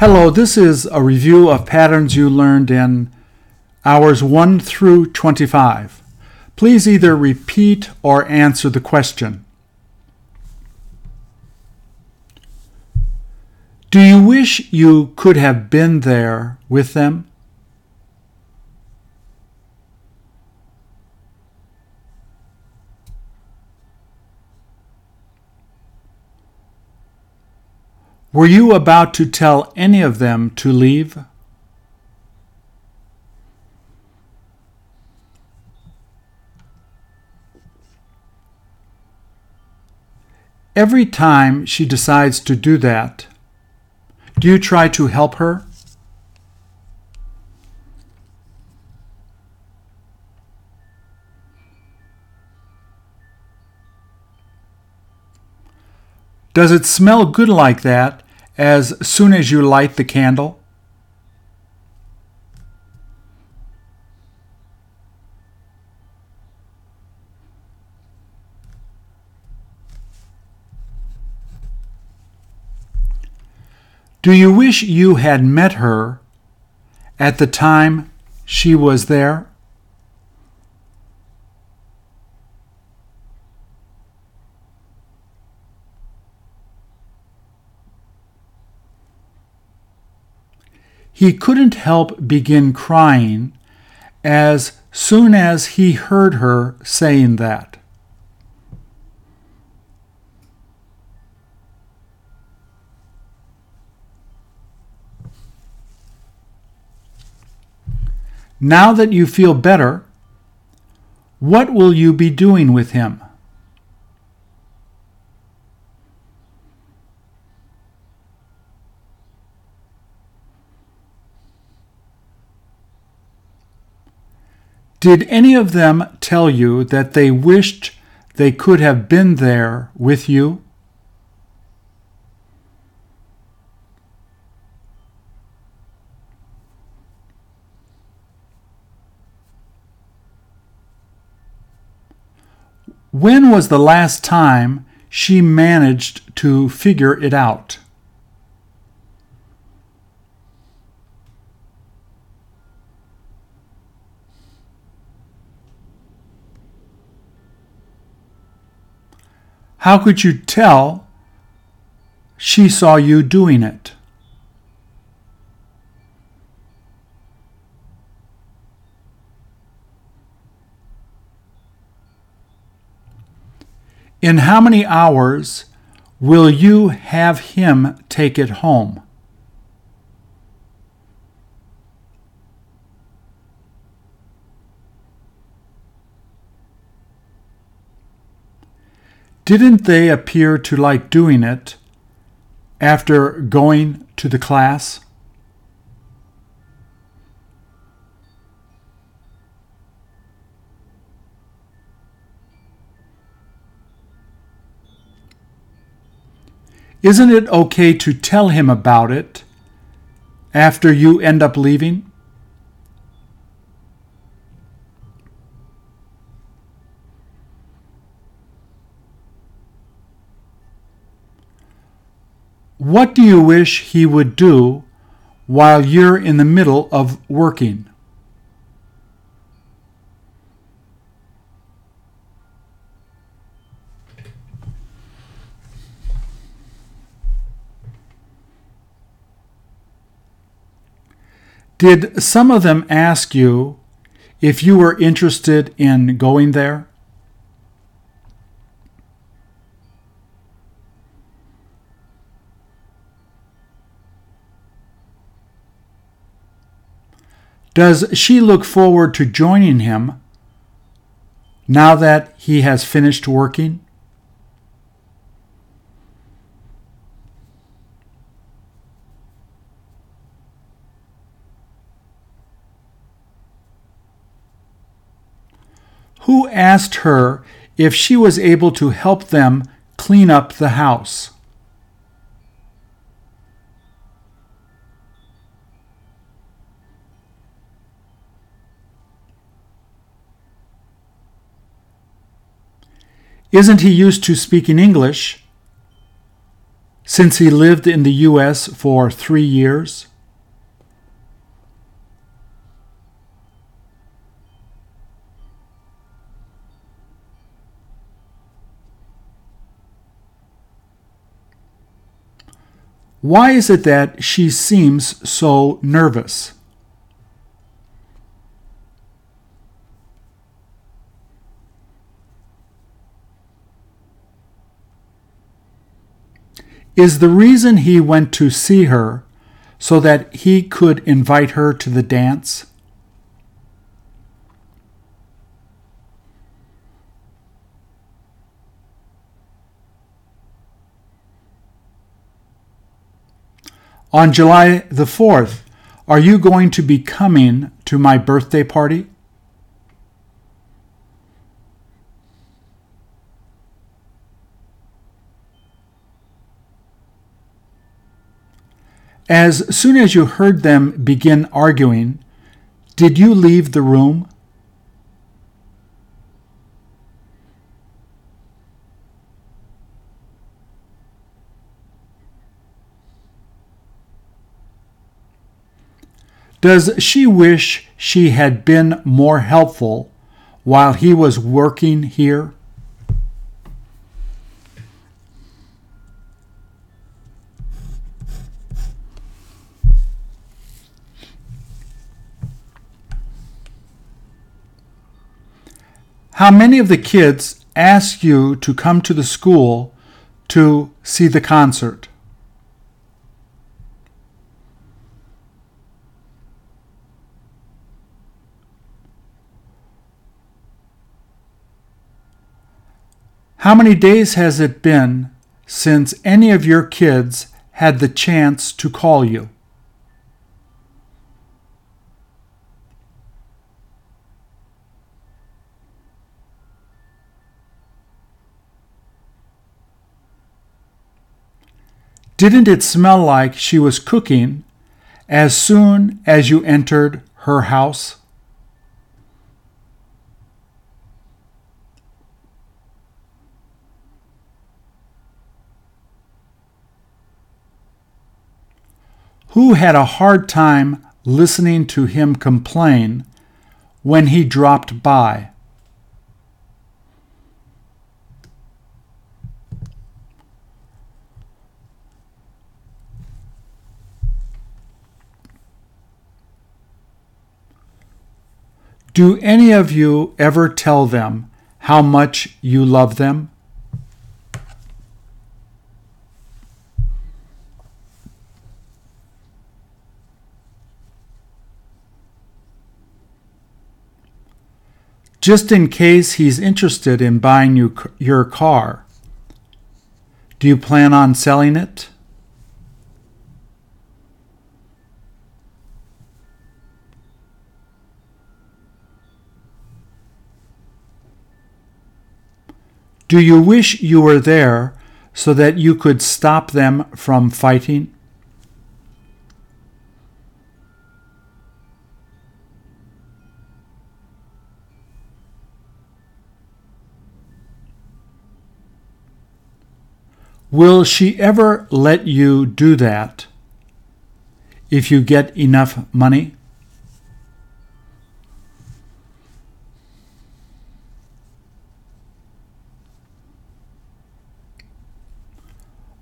Hello, this is a review of patterns you learned in hours 1 through 25. Please either repeat or answer the question. Do you wish you could have been there with them? Were you about to tell any of them to leave? Every time she decides to do that, do you try to help her? Does it smell good like that as soon as you light the candle? Do you wish you had met her at the time she was there? He couldn't help begin crying as soon as he heard her saying that. Now that you feel better, what will you be doing with him? Did any of them tell you that they wished they could have been there with you? When was the last time she managed to figure it out? How could you tell she saw you doing it? In how many hours will you have him take it home? Didn't they appear to like doing it after going to the class? Isn't it okay to tell him about it after you end up leaving? What do you wish he would do while you're in the middle of working? Did some of them ask you if you were interested in going there? Does she look forward to joining him now that he has finished working? Who asked her if she was able to help them clean up the house? Isn't he used to speaking English? since he lived in the U.S. for three years? Why is it that she seems so nervous? Is the reason he went to see her so that he could invite her to the dance? On July the 4th, are you going to be coming to my birthday party? As soon as you heard them begin arguing, did you leave the room? Does she wish she had been more helpful while he was working here? How many of the kids ask you to come to the school to see the concert? How many days has it been since any of your kids had the chance to call you? Didn't it smell like she was cooking as soon as you entered her house? who had a hard time listening to him complain when he dropped by. Do any of you ever tell them how much you love them? just in case he's interested in buying you, your car. Do you plan on selling it? Do you wish you were there so that you could stop them from fighting? Will she ever let you do that if you get enough money?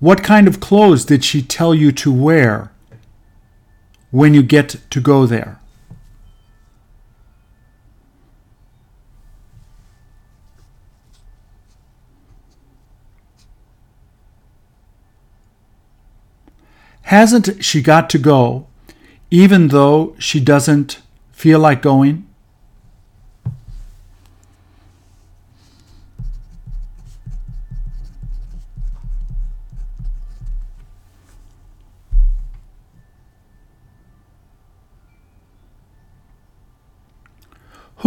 What kind of clothes did she tell you to wear when you get to go there? Hasn't she got to go, even though she doesn't feel like going?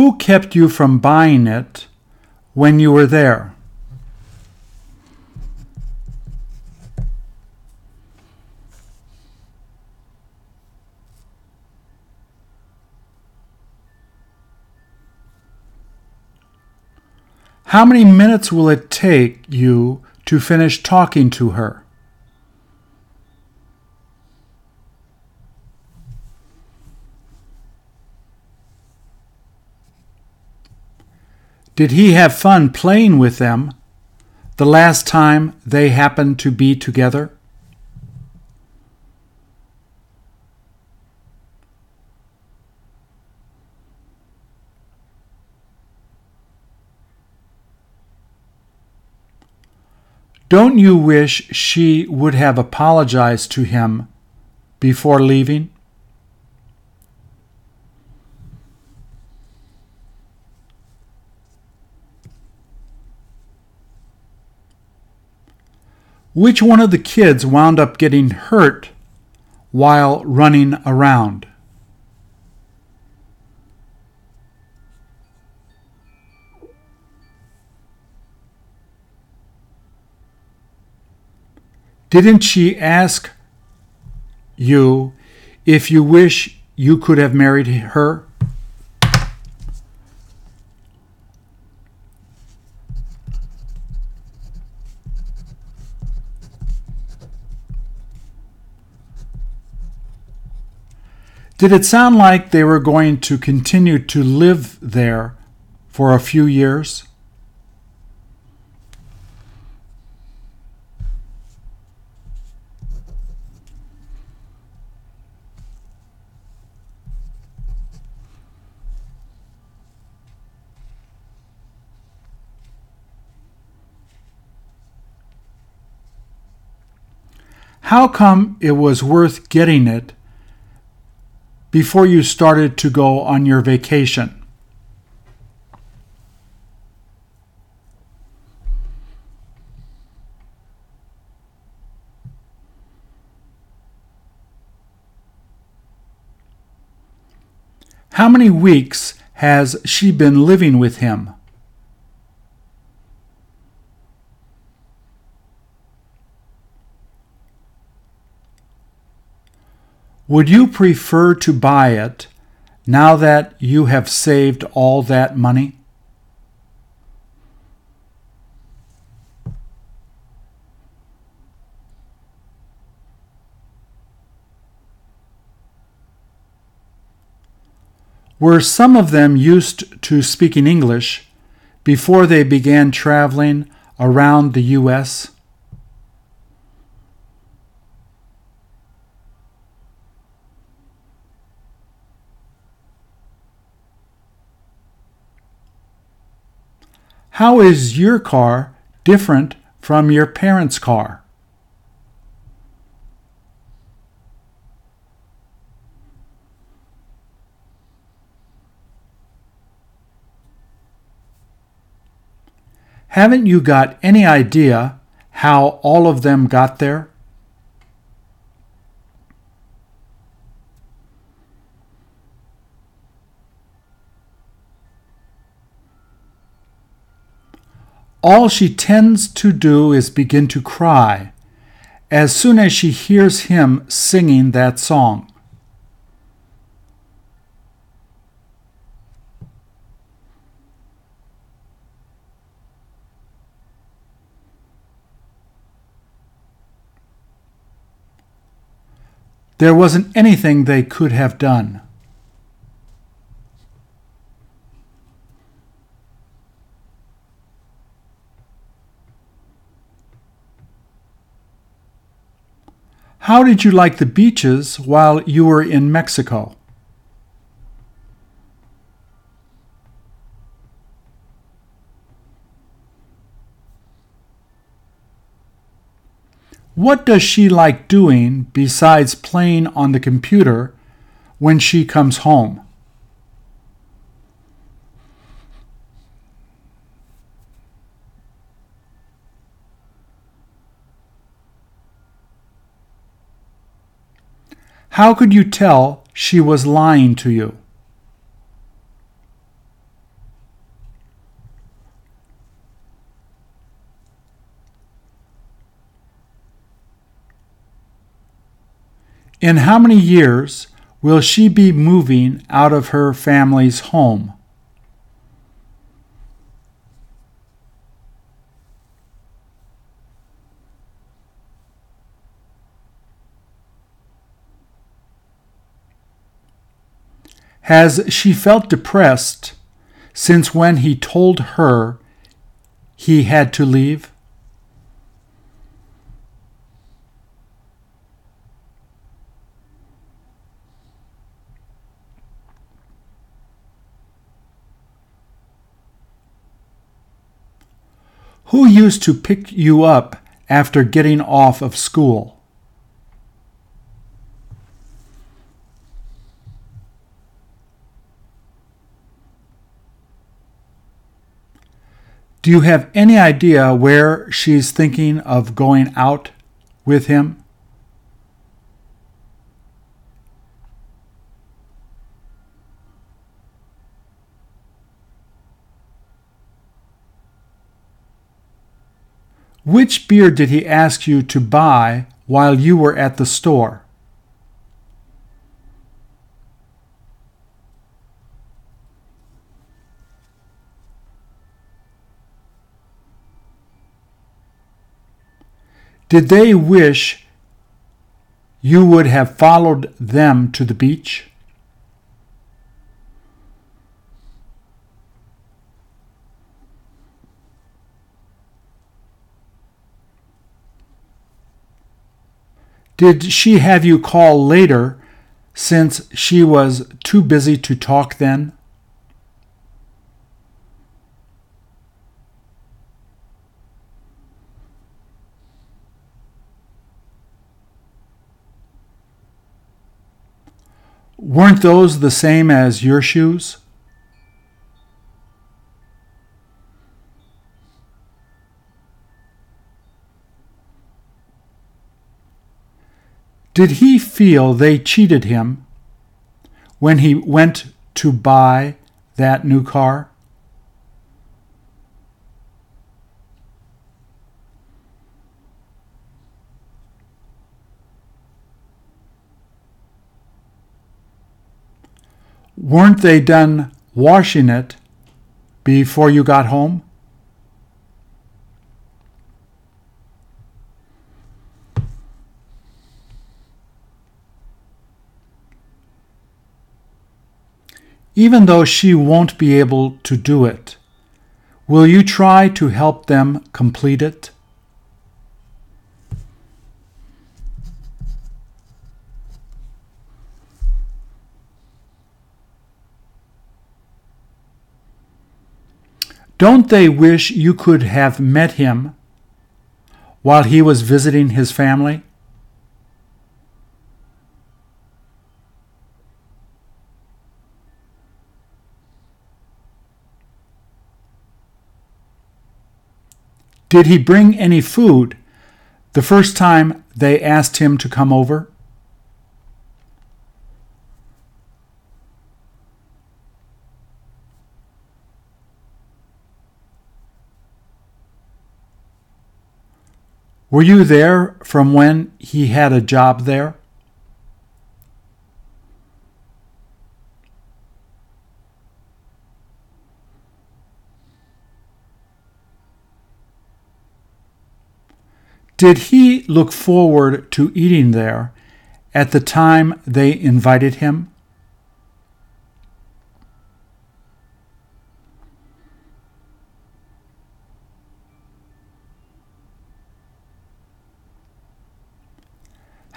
Who kept you from buying it when you were there? How many minutes will it take you to finish talking to her? Did he have fun playing with them the last time they happened to be together? Don't you wish she would have apologized to him before leaving? Which one of the kids wound up getting hurt while running around? Didn't she ask you if you wish you could have married her? Did it sound like they were going to continue to live there for a few years? How come it was worth getting it before you started to go on your vacation? How many weeks has she been living with him? Would you prefer to buy it now that you have saved all that money? Were some of them used to speaking English before they began traveling around the U.S.? How is your car different from your parents' car? Haven't you got any idea how all of them got there? All she tends to do is begin to cry as soon as she hears him singing that song. There wasn't anything they could have done. How did you like the beaches while you were in Mexico? What does she like doing besides playing on the computer when she comes home? How could you tell she was lying to you? In how many years will she be moving out of her family's home? Has she felt depressed since when he told her he had to leave? Who used to pick you up after getting off of school? Do you have any idea where she's thinking of going out with him? Which beer did he ask you to buy while you were at the store? Did they wish you would have followed them to the beach? Did she have you call later since she was too busy to talk then? Weren't those the same as your shoes? Did he feel they cheated him when he went to buy that new car? Weren't they done washing it before you got home? even though she won't be able to do it? Will you try to help them complete it? Don't they wish you could have met him while he was visiting his family? Did he bring any food the first time they asked him to come over? Were you there from when he had a job there? Did he look forward to eating there at the time they invited him?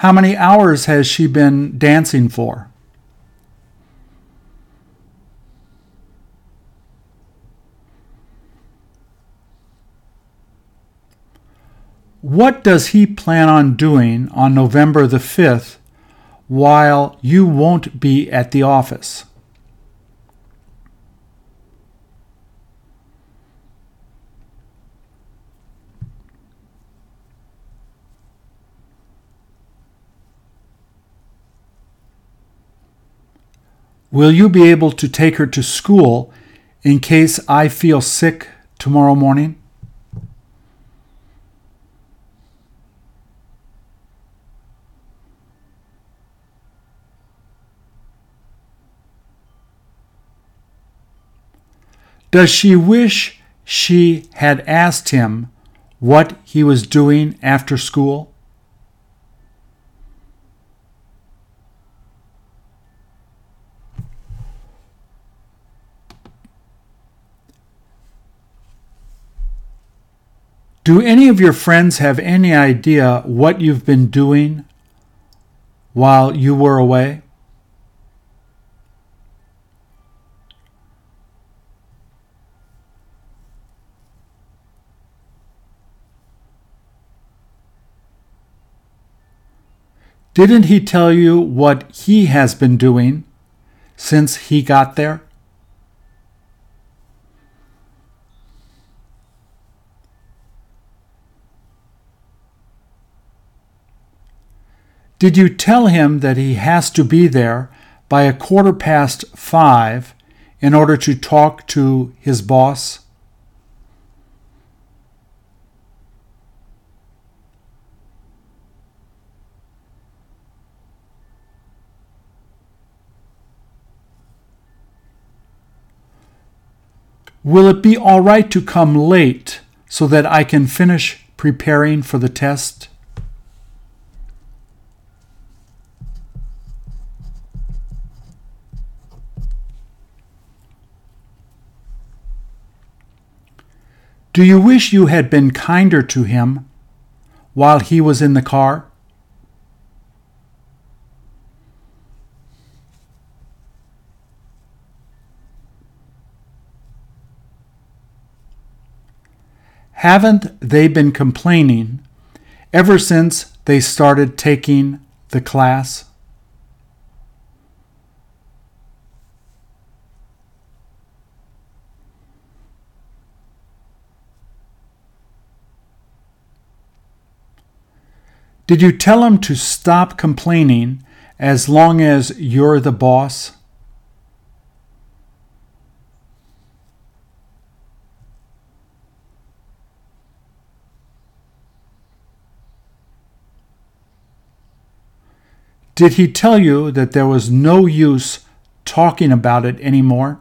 How many hours has she been dancing for? What does he plan on doing on November the 5th while you won't be at the office? Will you be able to take her to school in case I feel sick tomorrow morning? Does she wish she had asked him what he was doing after school? Do any of your friends have any idea what you've been doing while you were away? Didn't he tell you what he has been doing since he got there? Did you tell him that he has to be there by a quarter past five in order to talk to his boss? Will it be all right to come late so that I can finish preparing for the test? Do you wish you had been kinder to him while he was in the car? Haven't they been complaining ever since they started taking the class? Did you tell him to stop complaining as long as you're the boss? Did he tell you that there was no use talking about it anymore?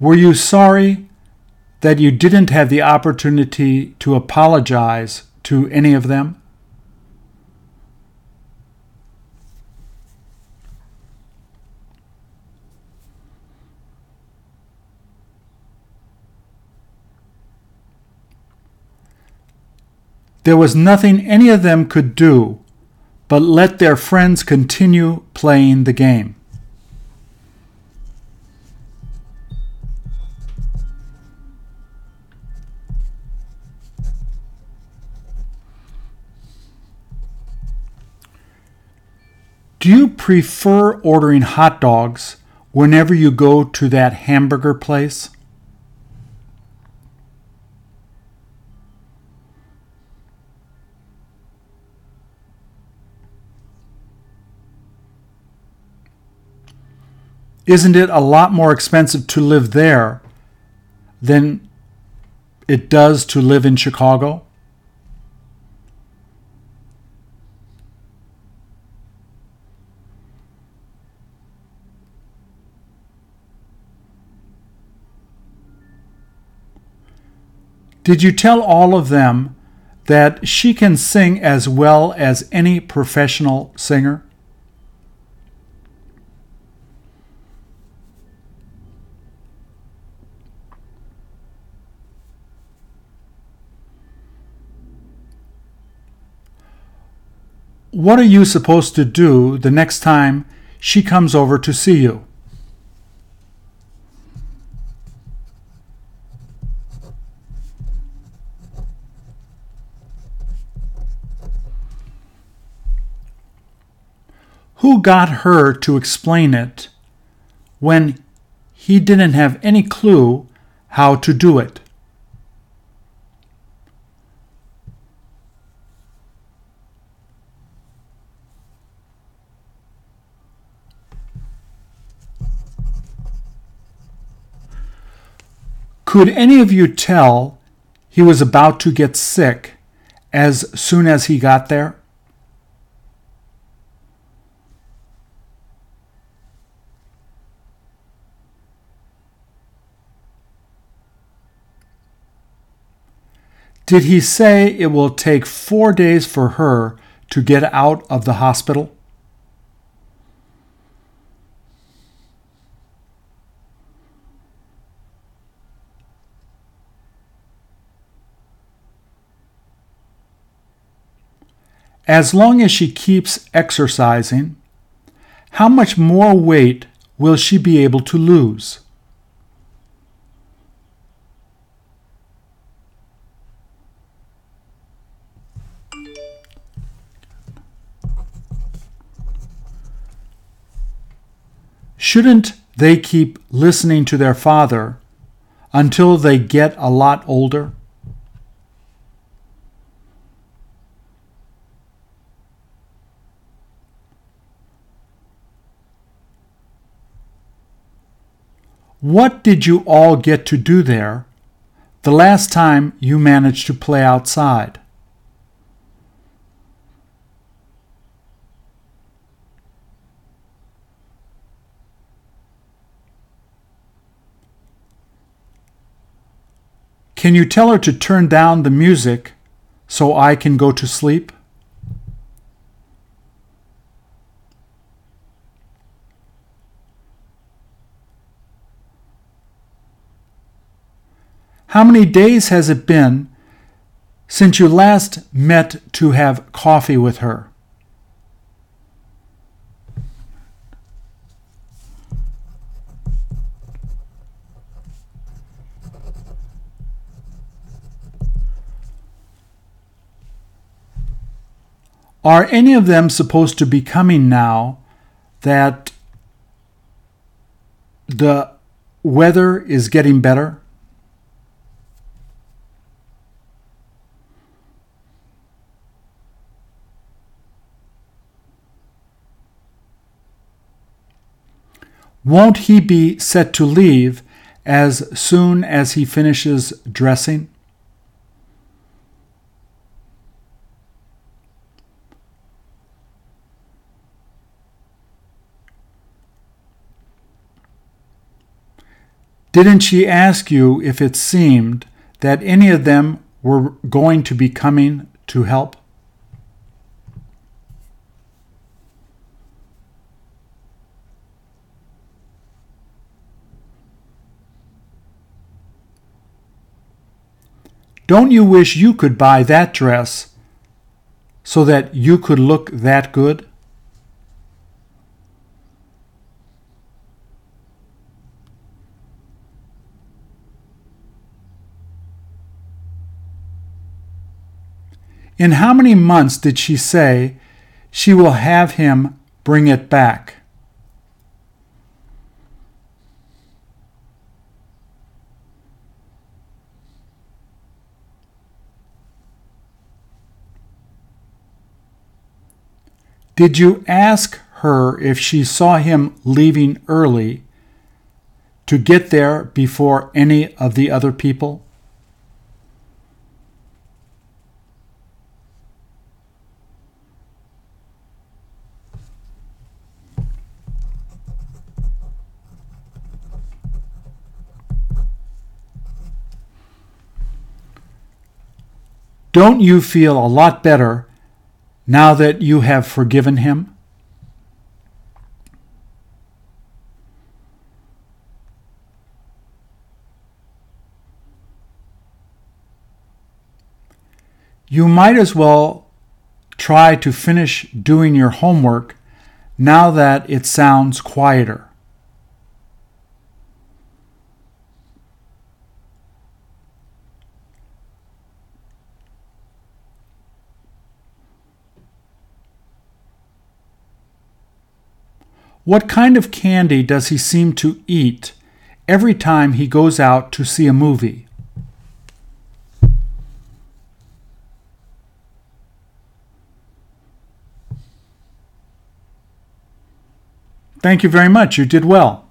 Were you sorry that you didn't have the opportunity to apologize to any of them? There was nothing any of them could do but let their friends continue playing the game. Do you prefer ordering hot dogs whenever you go to that hamburger place? Isn't it a lot more expensive to live there than it does to live in Chicago? Did you tell all of them that she can sing as well as any professional singer? What are you supposed to do the next time she comes over to see you? Who got her to explain it when he didn't have any clue how to do it? Could any of you tell he was about to get sick as soon as he got there? Did he say it will take four days for her to get out of the hospital? As long as she keeps exercising, how much more weight will she be able to lose? Shouldn't they keep listening to their father until they get a lot older? What did you all get to do there the last time you managed to play outside? Can you tell her to turn down the music so I can go to sleep? How many days has it been since you last met to have coffee with her? Are any of them supposed to be coming now that the weather is getting better? Won't he be set to leave as soon as he finishes dressing? Didn't she ask you if it seemed that any of them were going to be coming to help? Don't you wish you could buy that dress so that you could look that good? In how many months did she say she will have him bring it back? Did you ask her if she saw him leaving early to get there before any of the other people? Don't you feel a lot better now that you have forgiven him? You might as well try to finish doing your homework now that it sounds quieter. What kind of candy does he seem to eat every time he goes out to see a movie? Thank you very much. You did well.